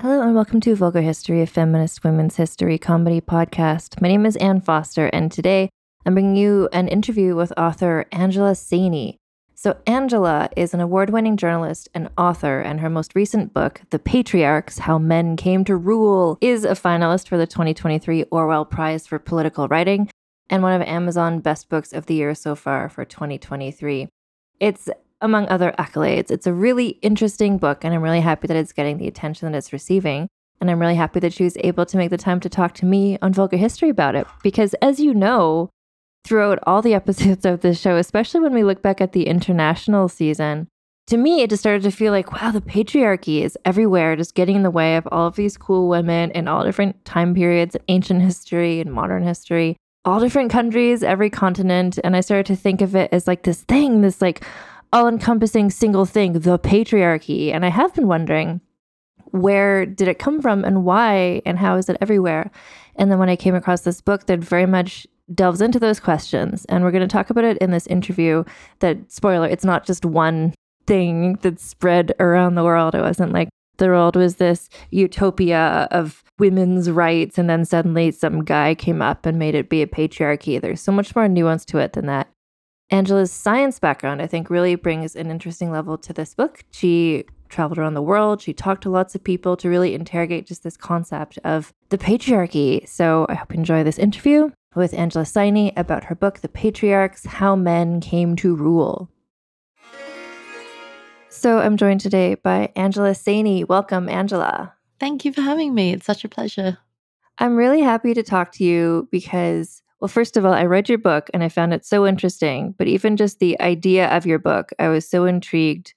Hello and welcome to Vulgar History, a feminist women's history comedy podcast. My name is Anne Foster, and today I'm bringing you an interview with author Angela Saini. So, Angela is an award winning journalist and author, and her most recent book, The Patriarchs How Men Came to Rule, is a finalist for the 2023 Orwell Prize for Political Writing and one of Amazon Best Books of the Year so far for 2023. It's among other accolades. It's a really interesting book, and I'm really happy that it's getting the attention that it's receiving. And I'm really happy that she was able to make the time to talk to me on Vulgar History about it. Because as you know, throughout all the episodes of this show, especially when we look back at the international season, to me, it just started to feel like, wow, the patriarchy is everywhere, just getting in the way of all of these cool women in all different time periods, ancient history and modern history, all different countries, every continent. And I started to think of it as like this thing, this like all encompassing single thing, the patriarchy. And I have been wondering, where did it come from and why and how is it everywhere? And then when I came across this book that very much delves into those questions, and we're going to talk about it in this interview. That spoiler, it's not just one thing that's spread around the world. It wasn't like the world was this utopia of women's rights, and then suddenly some guy came up and made it be a patriarchy. There's so much more nuance to it than that. Angela's science background, I think, really brings an interesting level to this book. She traveled around the world. She talked to lots of people to really interrogate just this concept of the patriarchy. So I hope you enjoy this interview with Angela Saini about her book, The Patriarchs How Men Came to Rule. So I'm joined today by Angela Saini. Welcome, Angela. Thank you for having me. It's such a pleasure. I'm really happy to talk to you because well, first of all, I read your book and I found it so interesting. But even just the idea of your book, I was so intrigued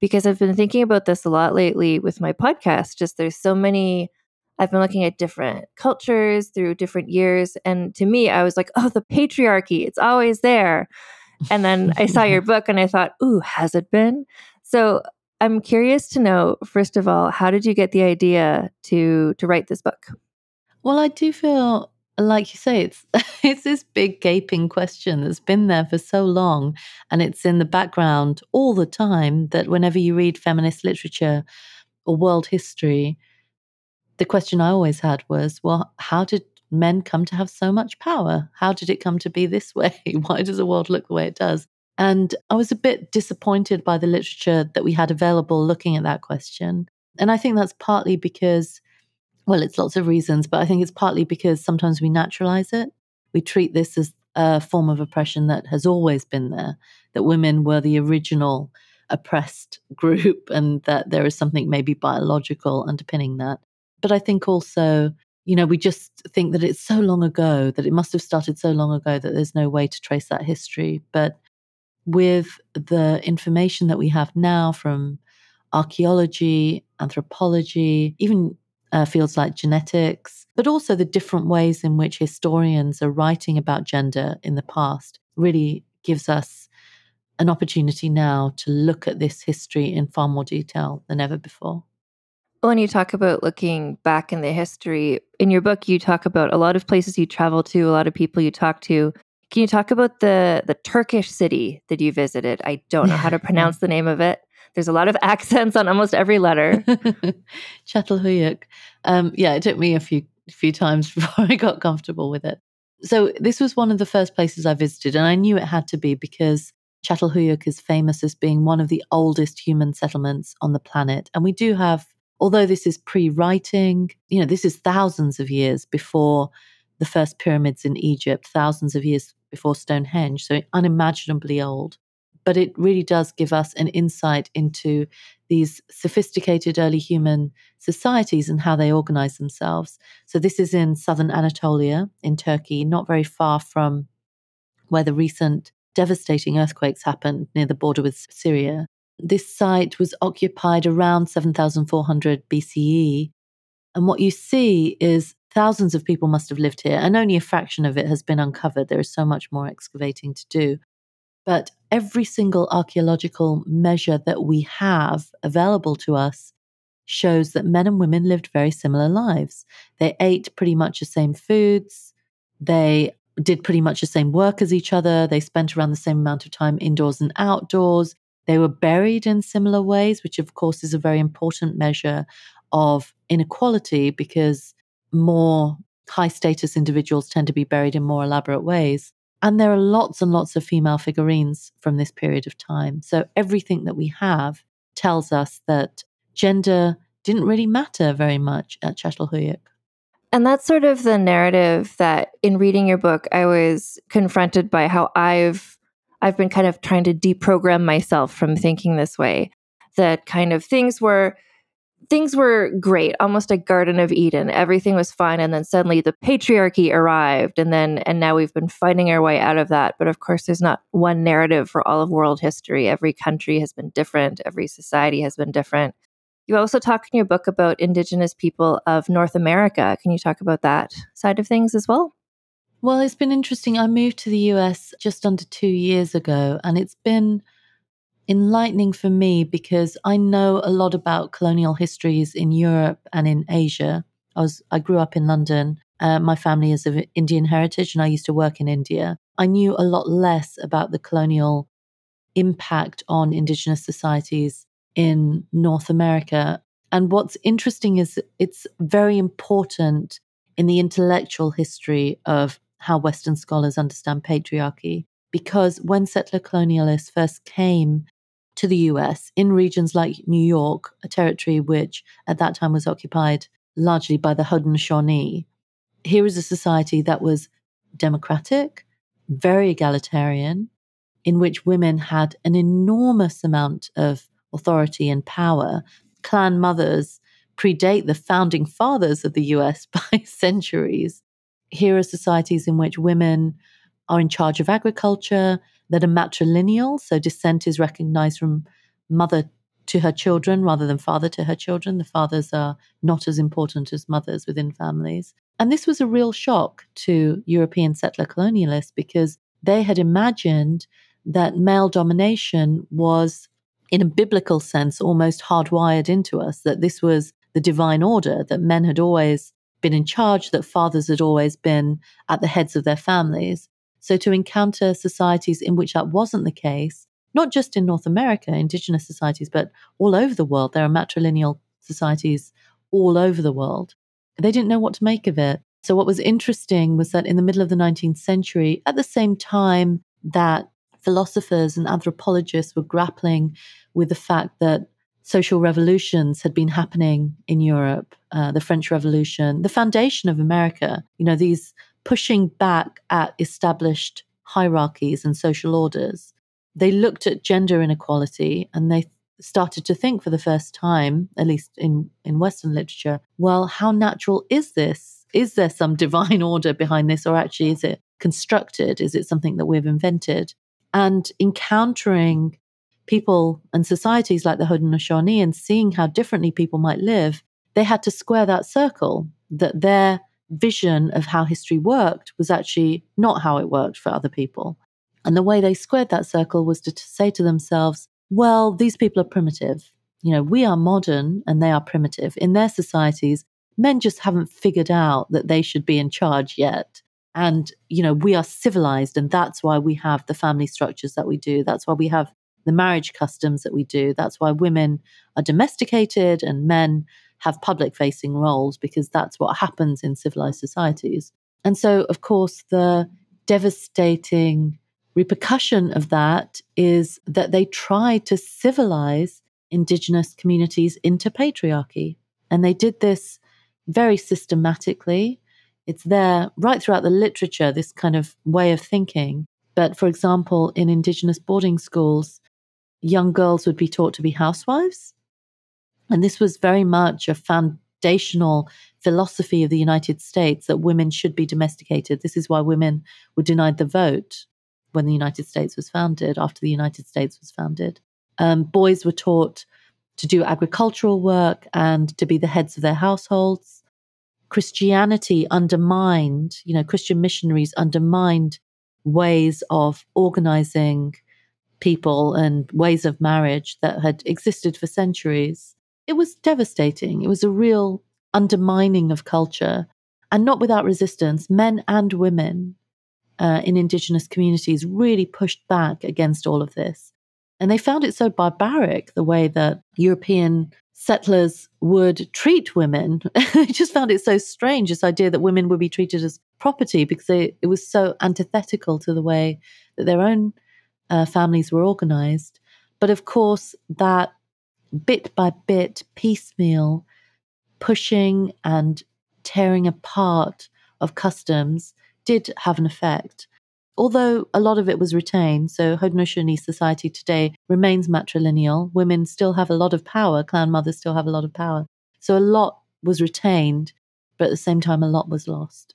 because I've been thinking about this a lot lately with my podcast. Just there's so many, I've been looking at different cultures through different years. And to me, I was like, oh, the patriarchy, it's always there. And then I saw your book and I thought, ooh, has it been? So I'm curious to know, first of all, how did you get the idea to to write this book? Well, I do feel like you say, it's it's this big gaping question that's been there for so long, and it's in the background all the time. That whenever you read feminist literature or world history, the question I always had was, well, how did men come to have so much power? How did it come to be this way? Why does the world look the way it does? And I was a bit disappointed by the literature that we had available looking at that question. And I think that's partly because well, it's lots of reasons, but I think it's partly because sometimes we naturalize it. We treat this as a form of oppression that has always been there, that women were the original oppressed group and that there is something maybe biological underpinning that. But I think also, you know, we just think that it's so long ago, that it must have started so long ago that there's no way to trace that history. But with the information that we have now from archaeology, anthropology, even uh, fields like genetics, but also the different ways in which historians are writing about gender in the past really gives us an opportunity now to look at this history in far more detail than ever before. When you talk about looking back in the history, in your book, you talk about a lot of places you travel to, a lot of people you talk to. Can you talk about the the Turkish city that you visited? I don't know how to pronounce the name of it. There's a lot of accents on almost every letter. Çatalhöyük. Um, yeah, it took me a few few times before I got comfortable with it. So this was one of the first places I visited, and I knew it had to be because Çatalhöyük is famous as being one of the oldest human settlements on the planet. And we do have, although this is pre writing, you know, this is thousands of years before the first pyramids in Egypt, thousands of years before Stonehenge, so unimaginably old. But it really does give us an insight into these sophisticated early human societies and how they organize themselves. So, this is in southern Anatolia in Turkey, not very far from where the recent devastating earthquakes happened near the border with Syria. This site was occupied around 7400 BCE. And what you see is thousands of people must have lived here, and only a fraction of it has been uncovered. There is so much more excavating to do. But every single archaeological measure that we have available to us shows that men and women lived very similar lives. They ate pretty much the same foods. They did pretty much the same work as each other. They spent around the same amount of time indoors and outdoors. They were buried in similar ways, which of course is a very important measure of inequality because more high status individuals tend to be buried in more elaborate ways. And there are lots and lots of female figurines from this period of time. So everything that we have tells us that gender didn't really matter very much at Çatalhöyük. And that's sort of the narrative that in reading your book I was confronted by how I've I've been kind of trying to deprogram myself from thinking this way that kind of things were things were great almost a garden of eden everything was fine and then suddenly the patriarchy arrived and then and now we've been fighting our way out of that but of course there's not one narrative for all of world history every country has been different every society has been different you also talk in your book about Indigenous people of North America. Can you talk about that side of things as well? Well, it's been interesting. I moved to the US just under two years ago, and it's been enlightening for me because I know a lot about colonial histories in Europe and in Asia. I was I grew up in London. Uh, my family is of Indian heritage, and I used to work in India. I knew a lot less about the colonial impact on indigenous societies in North America. And what's interesting is it's very important in the intellectual history of how Western scholars understand patriarchy. Because when settler colonialists first came to the US in regions like New York, a territory which at that time was occupied largely by the Haudenosaunee, here is a society that was democratic, very egalitarian, in which women had an enormous amount of authority and power, clan mothers predate the founding fathers of the US by centuries. Here are societies in which women are in charge of agriculture, that are matrilineal, so descent is recognized from mother to her children rather than father to her children. The fathers are not as important as mothers within families. And this was a real shock to European settler colonialists because they had imagined that male domination was in a biblical sense, almost hardwired into us that this was the divine order, that men had always been in charge, that fathers had always been at the heads of their families. So to encounter societies in which that wasn't the case, not just in North America, indigenous societies, but all over the world, there are matrilineal societies all over the world. They didn't know what to make of it. So, what was interesting was that in the middle of the 19th century, at the same time that philosophers and anthropologists were grappling with the fact that social revolutions had been happening in Europe, uh, the French Revolution, the foundation of America, you know, these pushing back at established hierarchies and social orders. They looked at gender inequality and they started to think for the first time, at least in, in Western literature, well, how natural is this? Is there some divine order behind this, or actually is it constructed? Is it something that we've invented? and encountering people and societies like the Haudenosaunee and seeing how differently people might live, they had to square that circle that their vision of how history worked was actually not how it worked for other people. And the way they squared that circle was to, to say to themselves, well, these people are primitive. You know, we are modern and they are primitive. In their societies, men just haven't figured out that they should be in charge yet. And, you know, we are civilized and that's why we have the family structures that we do. That's why we have the marriage customs that we do. That's why women are domesticated and men have public facing roles because that's what happens in civilized societies. And so, of course, the devastating repercussion of that is that they try to civilize indigenous communities into patriarchy. And they did this very systematically. It's there right throughout the literature, this kind of way of thinking. But for example, in indigenous boarding schools, young girls would be taught to be housewives. And this was very much a foundational philosophy of the United States that women should be domesticated. This is why women were denied the vote when the United States was founded, after the United States was founded. Um, boys were taught to do agricultural work and to be the heads of their households. Christianity undermined, you know, Christian missionaries undermined ways of organizing people and ways of marriage that had existed for centuries. It was devastating. It was a real undermining of culture and not without resistance. Men and women uh, in indigenous communities really pushed back against all of this. And they found it so barbaric the way that European settlers would treat women. they just found it so strange, this idea that women would be treated as property because they, it was so antithetical to the way that their own uh, families were organized. But of course, that bit by bit, piecemeal, pushing and tearing apart of customs did have an effect. Although a lot of it was retained, so Haudenosaunee society today remains matrilineal. Women still have a lot of power, clan mothers still have a lot of power. So a lot was retained, but at the same time, a lot was lost.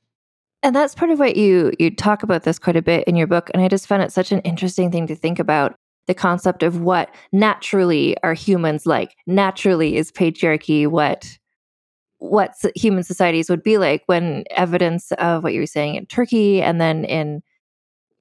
And that's part of what you you talk about this quite a bit in your book. And I just found it such an interesting thing to think about the concept of what naturally are humans like. Naturally is patriarchy what what human societies would be like when evidence of what you were saying in Turkey and then in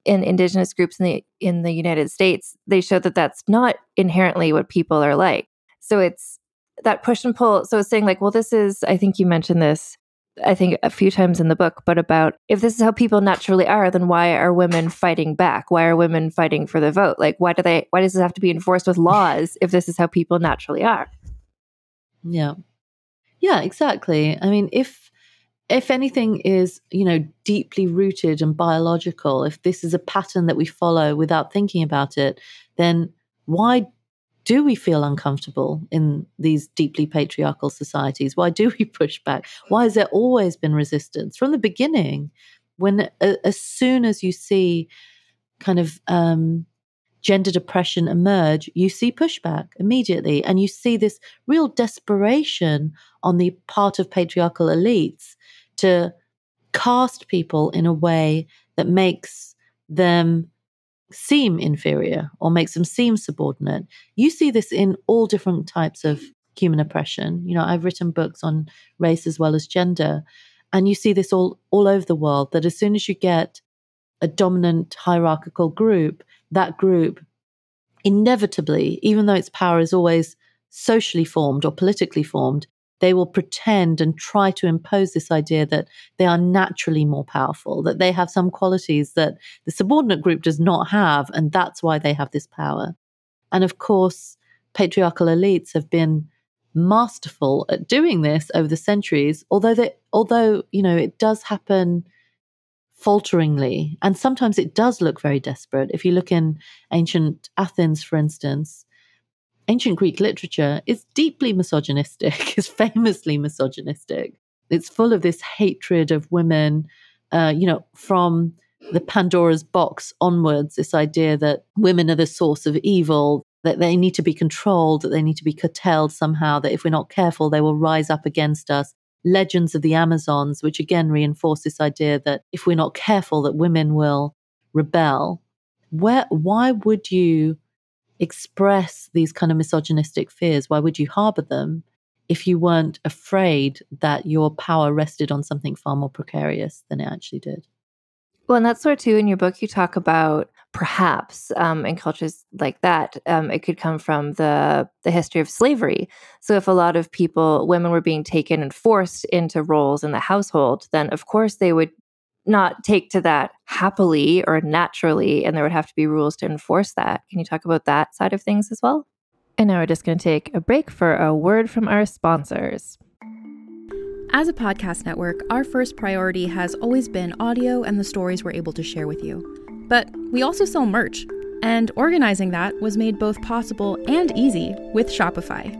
in indigenous groups in the in the United States, they show that that's not inherently what people are like. So it's that push and pull. So it's saying like, well, this is. I think you mentioned this. I think a few times in the book, but about if this is how people naturally are, then why are women fighting back? Why are women fighting for the vote? Like, why do they? Why does this have to be enforced with laws if this is how people naturally are? Yeah. Yeah, exactly. I mean, if if anything is, you know, deeply rooted and biological, if this is a pattern that we follow without thinking about it, then why do we feel uncomfortable in these deeply patriarchal societies? Why do we push back? Why has there always been resistance from the beginning? When uh, as soon as you see kind of um, gender depression emerge, you see pushback immediately. And you see this real desperation on the part of patriarchal elites to cast people in a way that makes them seem inferior or makes them seem subordinate. You see this in all different types of human oppression. You know, I've written books on race as well as gender, and you see this all all over the world that as soon as you get a dominant hierarchical group, that group inevitably, even though its power is always socially formed or politically formed, they will pretend and try to impose this idea that they are naturally more powerful, that they have some qualities that the subordinate group does not have, and that's why they have this power. And of course, patriarchal elites have been masterful at doing this over the centuries, although they, although you know it does happen falteringly. And sometimes it does look very desperate. If you look in ancient Athens, for instance, ancient Greek literature is deeply misogynistic, is famously misogynistic. It's full of this hatred of women, uh, you know, from the Pandora's box onwards, this idea that women are the source of evil, that they need to be controlled, that they need to be curtailed somehow, that if we're not careful, they will rise up against us legends of the Amazons, which again reinforce this idea that if we're not careful, that women will rebel. Where, why would you express these kind of misogynistic fears? Why would you harbor them if you weren't afraid that your power rested on something far more precarious than it actually did? Well, and that's of too in your book, you talk about perhaps um, in cultures like that, um, it could come from the the history of slavery. So if a lot of people, women, were being taken and forced into roles in the household, then of course they would not take to that happily or naturally, and there would have to be rules to enforce that. Can you talk about that side of things as well? And now we're just going to take a break for a word from our sponsors. As a podcast network, our first priority has always been audio and the stories we're able to share with you. But we also sell merch, and organizing that was made both possible and easy with Shopify.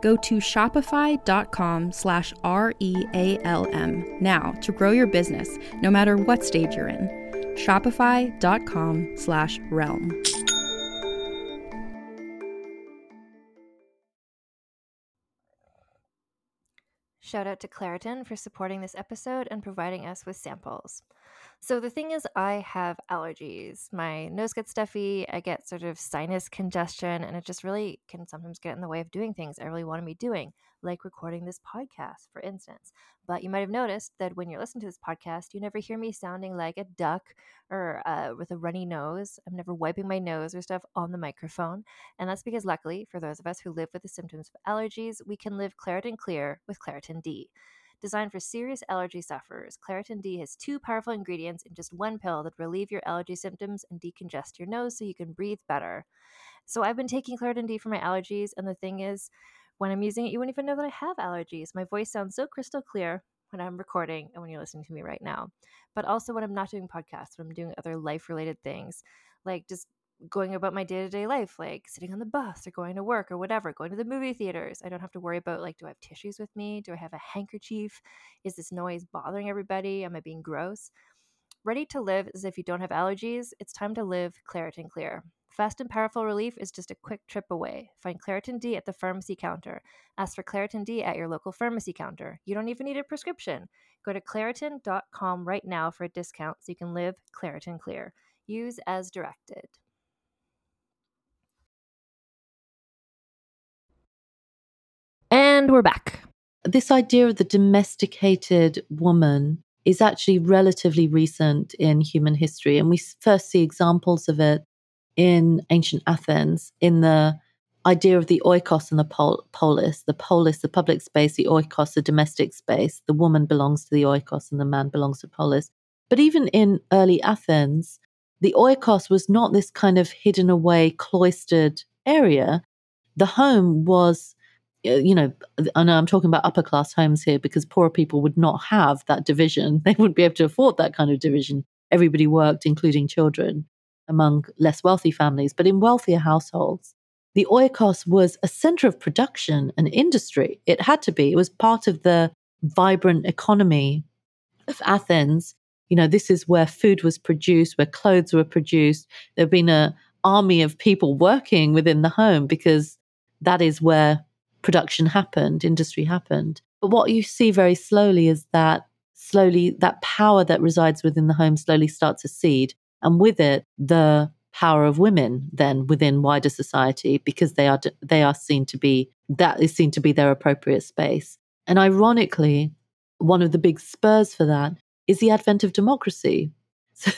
Go to shopify.com slash R-E-A-L-M now to grow your business, no matter what stage you're in. Shopify.com slash realm. Shout out to Claritin for supporting this episode and providing us with samples. So, the thing is, I have allergies. My nose gets stuffy, I get sort of sinus congestion, and it just really can sometimes get in the way of doing things I really want to be doing, like recording this podcast, for instance. But you might have noticed that when you're listening to this podcast, you never hear me sounding like a duck or uh, with a runny nose. I'm never wiping my nose or stuff on the microphone. And that's because, luckily, for those of us who live with the symptoms of allergies, we can live Claritin Clear with Claritin D. Designed for serious allergy sufferers, Claritin D has two powerful ingredients in just one pill that relieve your allergy symptoms and decongest your nose so you can breathe better. So I've been taking Claritin D for my allergies, and the thing is, when I'm using it, you wouldn't even know that I have allergies. My voice sounds so crystal clear when I'm recording and when you're listening to me right now, but also when I'm not doing podcasts, when I'm doing other life related things, like just going about my day to day life, like sitting on the bus or going to work or whatever, going to the movie theaters. I don't have to worry about like, do I have tissues with me? Do I have a handkerchief? Is this noise bothering everybody? Am I being gross? Ready to live as if you don't have allergies? It's time to live Claritin Clear. Fast and powerful relief is just a quick trip away. Find Claritin D at the pharmacy counter. Ask for Claritin D at your local pharmacy counter. You don't even need a prescription. Go to Claritin.com right now for a discount so you can live Claritin Clear. Use as directed. And we're back. This idea of the domesticated woman is actually relatively recent in human history. And we first see examples of it in ancient Athens in the idea of the oikos and the pol- polis. The polis, the public space, the oikos, the domestic space. The woman belongs to the oikos and the man belongs to polis. But even in early Athens, the oikos was not this kind of hidden away, cloistered area. The home was Uh, you know, I know I'm talking about upper class homes here because poorer people would not have that division. They wouldn't be able to afford that kind of division. Everybody worked, including children, among less wealthy families. But in wealthier households, the oikos was a center of production and industry. It had to be. It was part of the vibrant economy of Athens. You know, this is where food was produced, where clothes were produced. There had been an army of people working within the home because that is where production happened, industry happened. But what you see very slowly is that slowly that power that resides within the home slowly starts to cede. And with it, the power of women then within wider society because they are they are seen to be that is seen to be their appropriate space. And ironically, one of the big spurs for that is the advent of democracy. So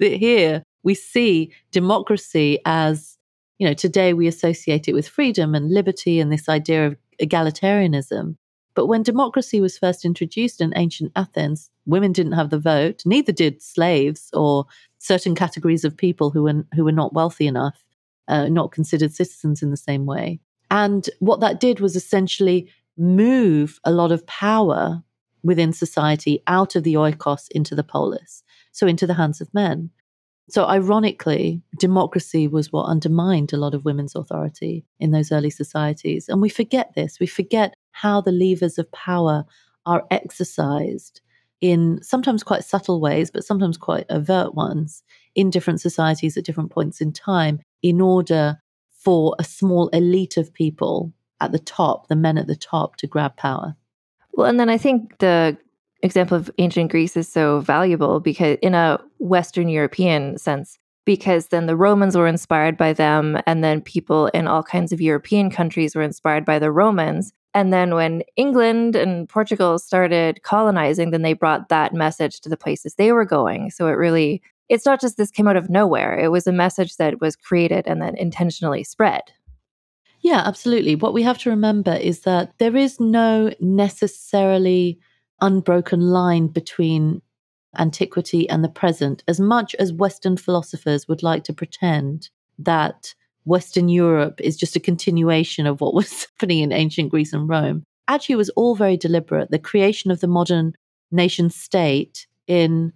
here, We see democracy as, you know, today we associate it with freedom and liberty and this idea of egalitarianism. But when democracy was first introduced in ancient Athens, women didn't have the vote, neither did slaves or certain categories of people who were, who were not wealthy enough, uh, not considered citizens in the same way. And what that did was essentially move a lot of power within society out of the oikos into the polis, so into the hands of men. So, ironically, democracy was what undermined a lot of women's authority in those early societies. And we forget this. We forget how the levers of power are exercised in sometimes quite subtle ways, but sometimes quite overt ones in different societies at different points in time in order for a small elite of people at the top, the men at the top, to grab power. Well, and then I think the example of ancient Greece is so valuable because, in a Western European sense, because then the Romans were inspired by them, and then people in all kinds of European countries were inspired by the Romans. And then when England and Portugal started colonizing, then they brought that message to the places they were going. So it really, it's not just this came out of nowhere. It was a message that was created and then intentionally spread. Yeah, absolutely. What we have to remember is that there is no necessarily unbroken line between antiquity and the present, as much as Western philosophers would like to pretend that Western Europe is just a continuation of what was happening in ancient Greece and Rome. Actually, it was all very deliberate. The creation of the modern nation state in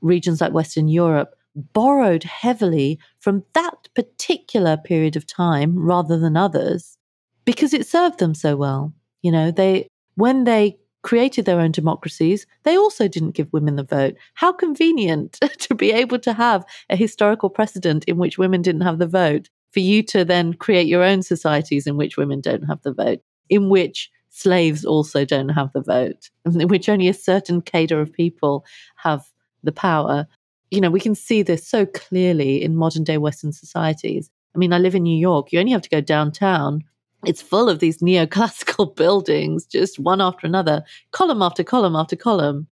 regions like Western Europe borrowed heavily from that particular period of time rather than others because it served them so well. You know, they, when they created their own democracies, they also didn't give women the vote. How convenient to be able to have a historical precedent in which women didn't have the vote for you to then create your own societies in which women don't have the vote, in which slaves also don't have the vote, in which only a certain cadre of people have the power. You know, we can see this so clearly in modern day Western societies. I mean, I live in New York. You only have to go downtown. It's full of these neoclassical buildings, just one after another, column after column after column.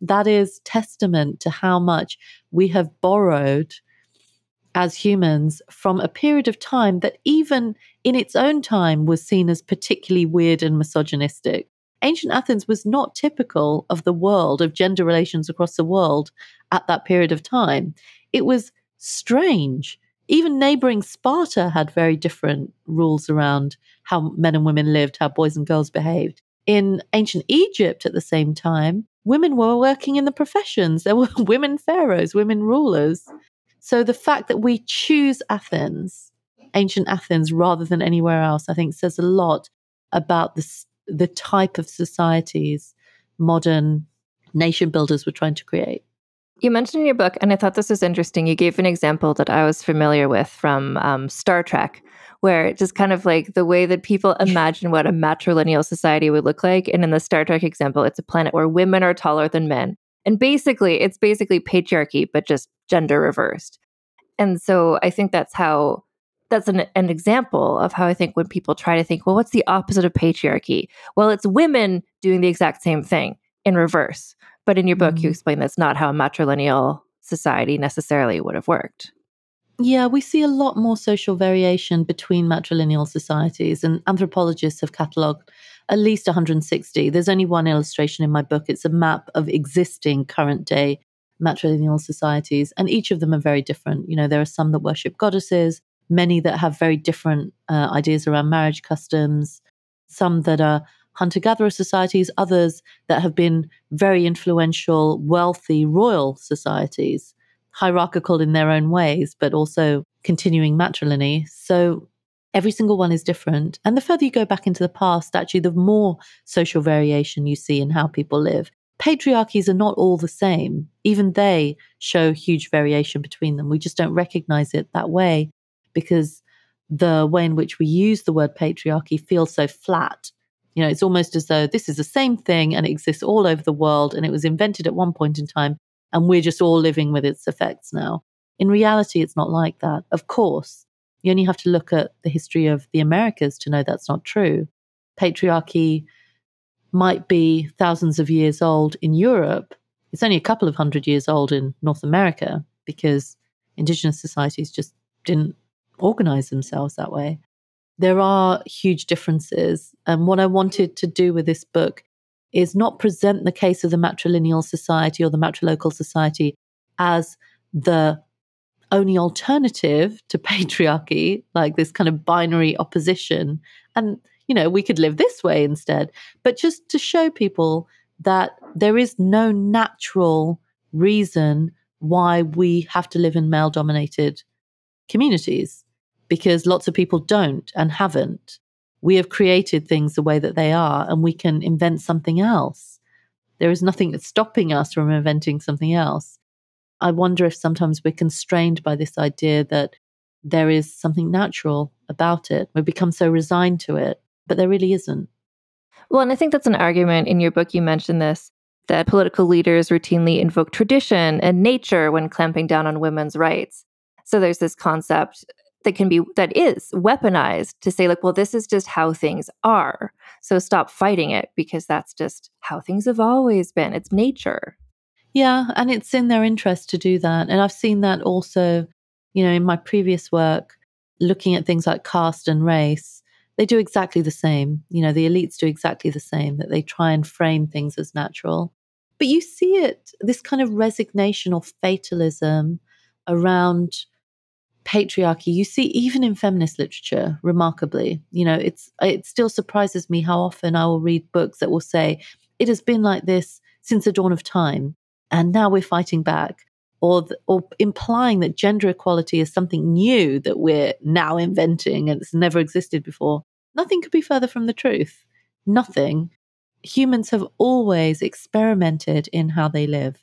That is testament to how much we have borrowed as humans from a period of time that even in its own time was seen as particularly weird and misogynistic. Ancient Athens was not typical of the world, of gender relations across the world at that period of time. It was strange. Even neighboring Sparta had very different rules around how men and women lived, how boys and girls behaved. In ancient Egypt at the same time, women were working in the professions. There were women pharaohs, women rulers. So the fact that we choose Athens, ancient Athens, rather than anywhere else, I think says a lot about the, the type of societies modern nation builders were trying to create. You mentioned in your book, and I thought this was interesting. You gave an example that I was familiar with from um, Star Trek, where just kind of like the way that people imagine what a matrilineal society would look like. And in the Star Trek example, it's a planet where women are taller than men. And basically, it's basically patriarchy, but just gender reversed. And so I think that's how that's an, an example of how I think when people try to think, well, what's the opposite of patriarchy? Well, it's women doing the exact same thing in reverse. But in your book, mm-hmm. you explain that's not how a matrilineal society necessarily would have worked. Yeah, we see a lot more social variation between matrilineal societies, and anthropologists have catalogued at least 160. There's only one illustration in my book. It's a map of existing current day matrilineal societies, and each of them are very different. You know, there are some that worship goddesses, many that have very different uh, ideas around marriage customs, some that are hunter gatherer societies, others that have been very influential, wealthy, royal societies, hierarchical in their own ways, but also continuing matrilineal. So Every single one is different. And the further you go back into the past, actually, the more social variation you see in how people live. Patriarchies are not all the same. Even they show huge variation between them. We just don't recognize it that way because the way in which we use the word patriarchy feels so flat. You know, it's almost as though this is the same thing and it exists all over the world and it was invented at one point in time and we're just all living with its effects now. In reality, it's not like that. Of course, you only have to look at the history of the Americas to know that's not true. Patriarchy might be thousands of years old in Europe. It's only a couple of hundred years old in North America because indigenous societies just didn't organize themselves that way. There are huge differences. And what I wanted to do with this book is not present the case of the matrilineal society or the matrilocal society as the only alternative to patriarchy, like this kind of binary opposition. And, you know, we could live this way instead. But just to show people that there is no natural reason why we have to live in male dominated communities because lots of people don't and haven't. We have created things the way that they are and we can invent something else. There is nothing that's stopping us from inventing something else. I wonder if sometimes we're constrained by this idea that there is something natural about it. We become so resigned to it, but there really isn't. Well, and I think that's an argument in your book. You mentioned this that political leaders routinely invoke tradition and nature when clamping down on women's rights. So there's this concept that can be that is weaponized to say like well this is just how things are. So stop fighting it because that's just how things have always been. It's nature. Yeah and it's in their interest to do that. And i've seen that also you know in my previous work looking at things like caste and race they do exactly the same. You know the elites do exactly the same that they try and frame things as natural. But you see it this kind of resignation or fatalism around patriarchy you see even in feminist literature remarkably you know it's it still surprises me how often i will read books that will say it has been like this since the dawn of time and now we're fighting back or or implying that gender equality is something new that we're now inventing and it's never existed before. Nothing could be further from the truth. Nothing. Humans have always experimented in how they live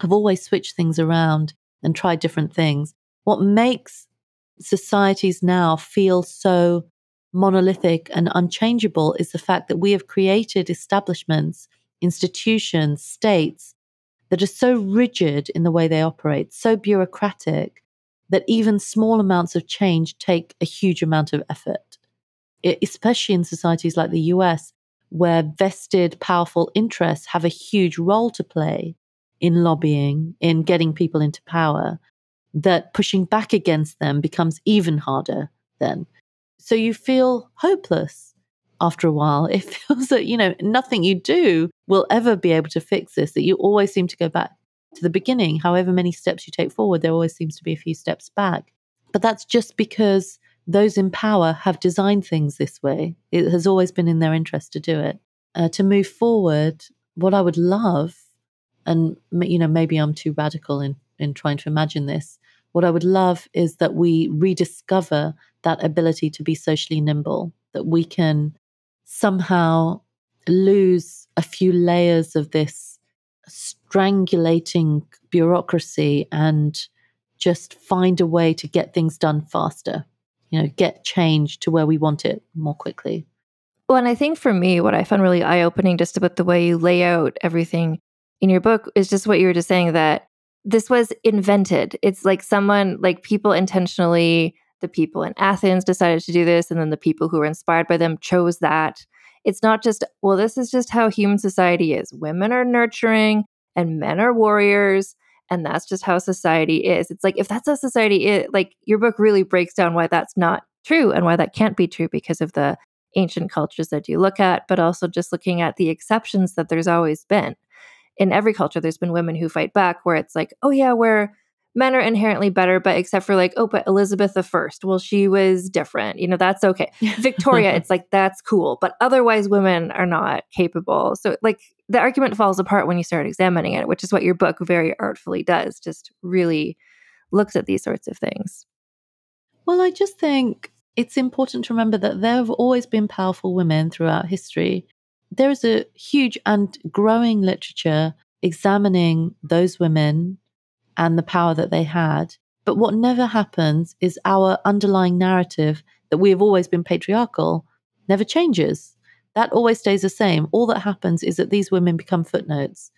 have always switched things around and tried different things what makes societies now feel so monolithic and unchangeable is the fact that we have created establishments, institutions, states that are so rigid in the way they operate, so bureaucratic, that even small amounts of change take a huge amount of effort, it, especially in societies like the US, where vested, powerful interests have a huge role to play in lobbying, in getting people into power that pushing back against them becomes even harder then. So you feel hopeless after a while. It feels that, you know, nothing you do will ever be able to fix this, that you always seem to go back to the beginning. However many steps you take forward, there always seems to be a few steps back. But that's just because those in power have designed things this way. It has always been in their interest to do it. Uh, to move forward, what I would love, and you know, maybe I'm too radical in in trying to imagine this, what I would love is that we rediscover that ability to be socially nimble, that we can somehow lose a few layers of this strangulating bureaucracy and just find a way to get things done faster, you know, get change to where we want it more quickly. Well, and I think for me, what I found really eye opening just about the way you lay out everything in your book is just what you were just saying that this was invented. It's like someone, like people intentionally, the people in Athens decided to do this, and then the people who were inspired by them chose that. It's not just, well, this is just how human society is. Women are nurturing and men are warriors. And that's just how society is. It's like, if that's how society is, like your book really breaks down why that's not true and why that can't be true because of the ancient cultures that you look at, but also just looking at the exceptions that there's always been in every culture, there's been women who fight back where it's like, oh, yeah, where men are inherently better, but except for like, oh, but Elizabeth the First, well, she was different. You know, that's okay. Victoria, it's like, that's cool. But otherwise, women are not capable. So, like, the argument falls apart when you start examining it, which is what your book very artfully does, just really looks at these sorts of things. Well, I just think it's important to remember that there have always been powerful women throughout history there is a huge and growing literature examining those women and the power that they had. But what never happens is our underlying narrative that we have always been patriarchal never changes. That always stays the same. All that happens is that these women become footnotes.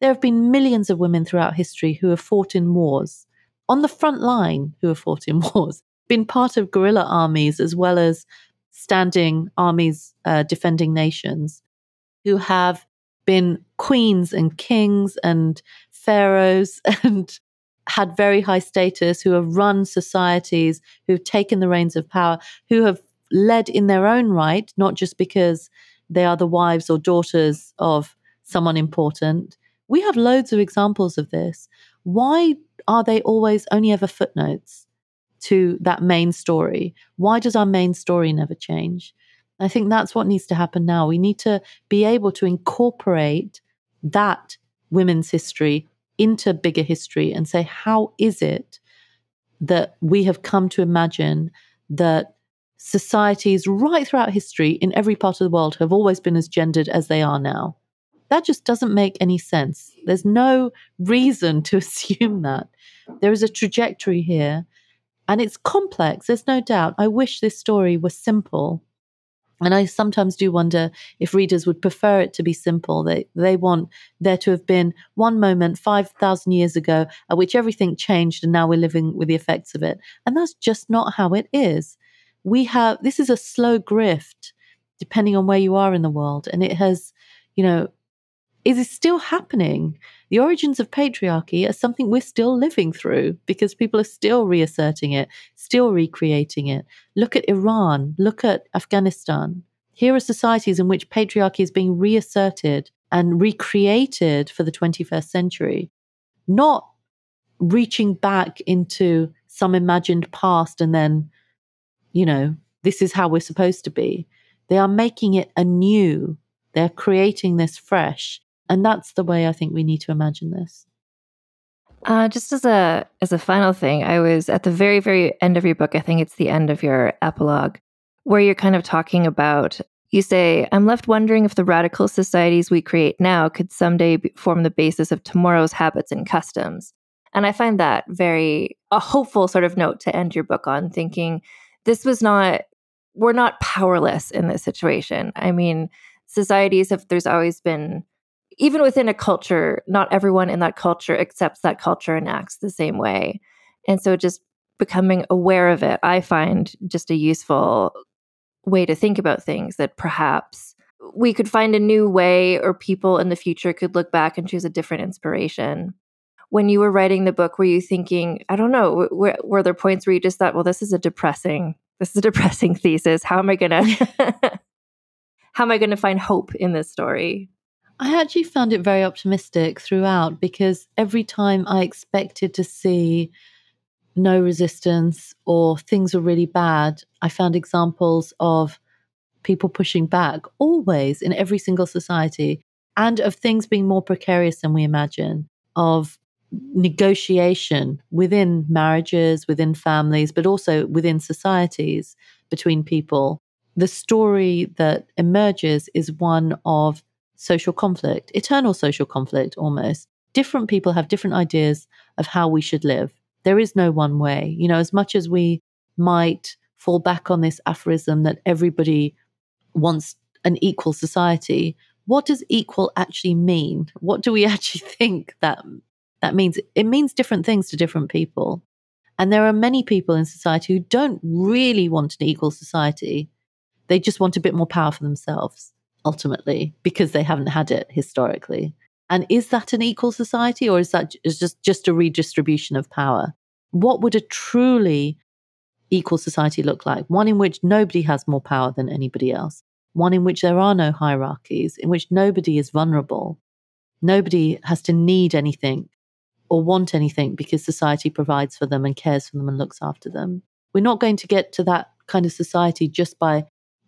There have been millions of women throughout history who have fought in wars, on the front line, who have fought in wars, been part of guerrilla armies as well as standing armies uh, defending nations who have been queens and kings and pharaohs and had very high status, who have run societies, who've taken the reins of power, who have led in their own right, not just because they are the wives or daughters of someone important. We have loads of examples of this. Why are they always only ever footnotes to that main story? Why does our main story never change? I think that's what needs to happen now. We need to be able to incorporate that women's history into bigger history and say, how is it that we have come to imagine that societies right throughout history in every part of the world have always been as gendered as they are now? That just doesn't make any sense. There's no reason to assume that. There is a trajectory here, and it's complex, there's no doubt. I wish this story was simple. And I sometimes do wonder if readers would prefer it to be simple. They they want there to have been one moment five thousand years ago at which everything changed, and now we're living with the effects of it. And that's just not how it is. We have this is a slow grift, depending on where you are in the world, and it has, you know, is it still happening. The origins of patriarchy are something we're still living through because people are still reasserting it, still recreating it. Look at Iran, look at Afghanistan. Here are societies in which patriarchy is being reasserted and recreated for the 21st century, not reaching back into some imagined past and then, you know, this is how we're supposed to be. They are making it anew. They're creating this fresh. And that's the way I think we need to imagine this. Uh, just as a as a final thing, I was at the very very end of your book. I think it's the end of your epilogue, where you're kind of talking about. You say, "I'm left wondering if the radical societies we create now could someday be, form the basis of tomorrow's habits and customs." And I find that very a hopeful sort of note to end your book on. Thinking this was not we're not powerless in this situation. I mean, societies have there's always been even within a culture, not everyone in that culture accepts that culture and acts the same way. And so just becoming aware of it, I find just a useful way to think about things that perhaps we could find a new way or people in the future could look back and choose a different inspiration. When you were writing the book, were you thinking, I don't know, were, were there points where you just thought, well, this is a depressing, this is a depressing thesis. How am I going to, how am I going to find hope in this story? I actually found it very optimistic throughout because every time I expected to see no resistance or things were really bad, I found examples of people pushing back, always in every single society, and of things being more precarious than we imagine, of negotiation within marriages, within families, but also within societies between people. The story that emerges is one of social conflict, eternal social conflict almost. Different people have different ideas of how we should live. There is no one way. You know, as much as we might fall back on this aphorism that everybody wants an equal society, what does equal actually mean? What do we actually think that that means? It means different things to different people. And there are many people in society who don't really want an equal society. They just want a bit more power for themselves ultimately because they haven't had it historically. And is that an equal society or is that is just, just a redistribution of power? What would a truly equal society look like? One in which nobody has more power than anybody else, one in which there are no hierarchies, in which nobody is vulnerable, nobody has to need anything or want anything because society provides for them and cares for them and looks after them. We're not going to get to that kind of society just by,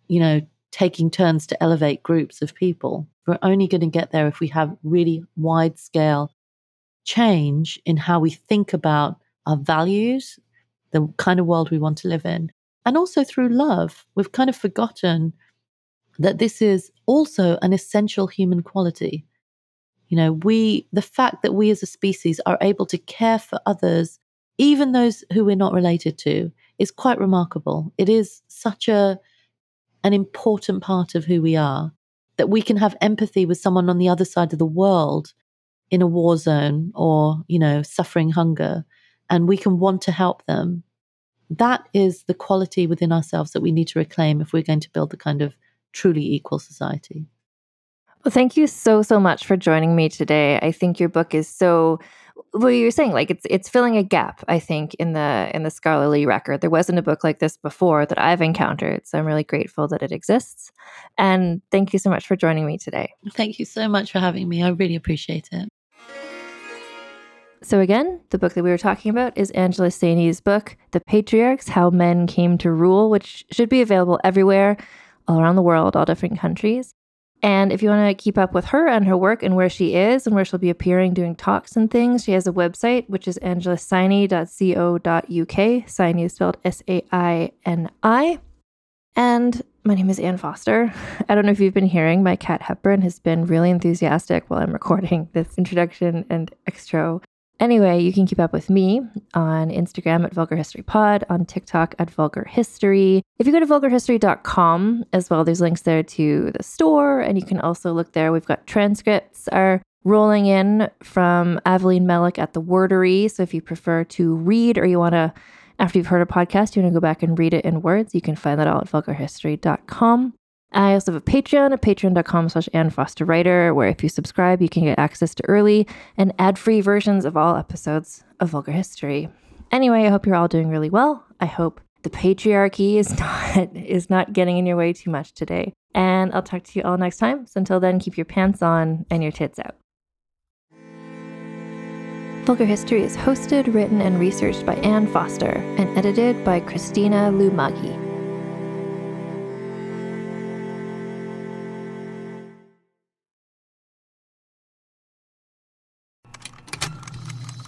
you know, taking turns to elevate groups of people. We're only going to get there if we have really wide scale change in how we think about our values, the kind of world we want to live in, and also through love. We've kind of forgotten that this is also an essential human quality. You know, we, the fact that we as a species are able to care for others, even those who we're not related to, is quite remarkable. It is such a an important part of who we are, that we can have empathy with someone on the other side of the world in a war zone or, you know, suffering hunger, and we can want to help them. That is the quality within ourselves that we need to reclaim if we're going to build the kind of truly equal society. Well, thank you so, so much for joining me today. I think your book is so what you're saying, like it's it's filling a gap, I think, in the in the scholarly record. There wasn't a book like this before that I've encountered, so I'm really grateful that it exists. And thank you so much for joining me today. Thank you so much for having me. I really appreciate it. So again, the book that we were talking about is Angela Saini's book, The Patriarchs: How Men Came to Rule, which should be available everywhere, all around the world, all different countries. And if you want to keep up with her and her work and where she is and where she'll be appearing doing talks and things, she has a website, which is angelasaini.co.uk. Saini is spelled S A I N I. And my name is Ann Foster. I don't know if you've been hearing, my cat Hepburn has been really enthusiastic while I'm recording this introduction and extra Anyway, you can keep up with me on Instagram at Vulgar History Pod, on TikTok at Vulgar History. If you go to vulgarhistory.com as well, there's links there to the store, and you can also look there. We've got transcripts are rolling in from Aveline Mellick at the Wordery. So if you prefer to read or you want to, after you've heard a podcast, you want to go back and read it in words, you can find that all at vulgarhistory.com. I also have a Patreon at patreon.com slash Ann Foster Writer, where if you subscribe, you can get access to early and ad-free versions of all episodes of Vulgar History. Anyway, I hope you're all doing really well. I hope the patriarchy is not is not getting in your way too much today. And I'll talk to you all next time. So until then, keep your pants on and your tits out. Vulgar History is hosted, written, and researched by Ann Foster and edited by Christina Lumagi.